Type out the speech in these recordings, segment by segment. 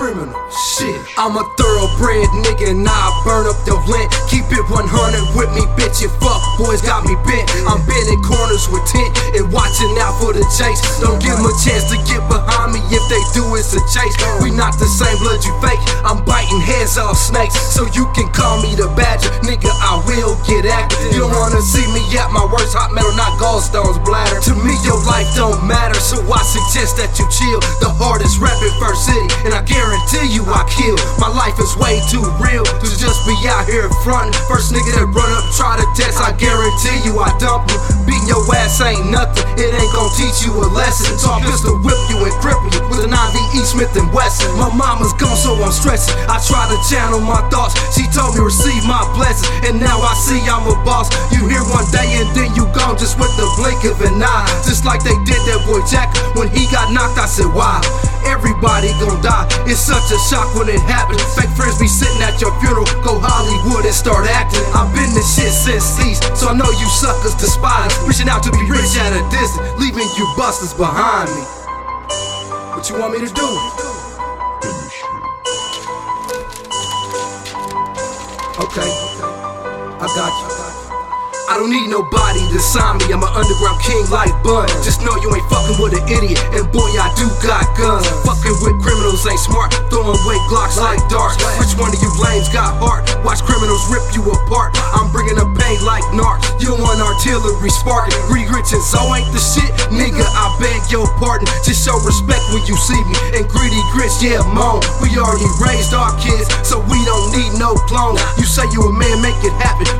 criminal. Shit, I'm a thoroughbred nigga and I burn up the lint. Keep it 100 with me, bitch. Your fuck boys got me bent. I'm bending corners with tent the same blood you fake. I'm biting heads off snakes, so you can call me the badger. Nigga, I will get active. You don't wanna see me at my worst, hot metal, not gallstones bladder. To me, your life don't matter, so I suggest that you chill. The hardest rap in First City, and I guarantee you I kill. My life is way too real to just be out here frontin'. First nigga that run up, try to test, I guarantee you I dump you. Beating your ass ain't nothing, it ain't gon' teach you a lesson. So I pistol whip you and Smith and Wesson. My mama's gone, so I'm stressing. I try to channel my thoughts. She told me receive my blessings, and now I see I'm a boss. You here one day and then you gone just with the blink of an eye. Just like they did that boy Jack when he got knocked. I said, wow. Everybody gon' die. It's such a shock when it happens. Fake friends be sitting at your funeral. Go Hollywood and start acting. I've been this shit since cease, so I know you suckers despise. Reaching out to be rich at a distance, leaving you busters behind me. You want me to do? Okay, I got you. I don't need nobody to sign me. I'm an underground king like Bun. Just know you ain't fucking with an idiot, and boy, I do got guns. Fucking with criminals ain't smart. Throwing away Glocks like darts. Which one of you lames got heart? Watch criminals rip you apart. I'm bringing up pain like narcs. You want artillery sparking. Greedy grits and so ain't the shit, nigga. I beg your pardon. Just show respect when you see me. And greedy grits, yeah, moan. We already raised our kids, so we don't need no clones. You say you a man, make it happen.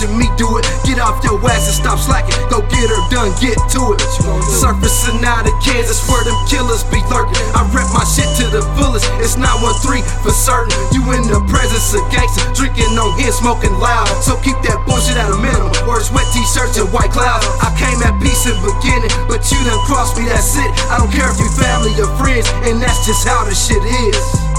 Fuck sitting there watching me do it. Get off your ass and stop slacking. Go get her done, get to it. Surfacing out of Kansas where them killers be lurking. I rep my shit to the fullest. It's 913 for certain. You in the presence of gangsters, drinking on here, smoking loud. So keep that bullshit at a minimum. Or it's wet t-shirts and white clouds. I came at peace in the beginning, but you done crossed me. That's it. I don't care if you family or friends, and that's just how the shit is.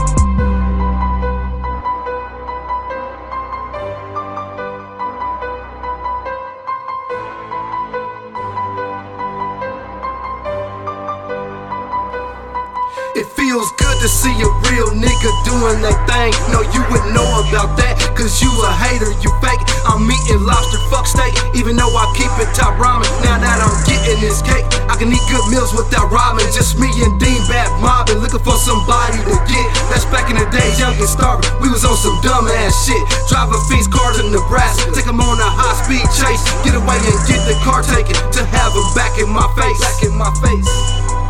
It feels good to see a real nigga doing that thing. No, you wouldn't know about that, cause you a hater, you fake. I'm eating lobster, fuck steak, even though I keep it top ramen. Now that I'm getting this cake, I can eat good meals without rhyming. Just me and Dean Bad mobbing, looking for somebody to get. That's back in the days, young and starving. We was on some dumb ass shit. Driving fiends cars in Nebraska, take 'em on a high speed chase. Get away and get the car taken to have have 'em back in my face. Back in my face.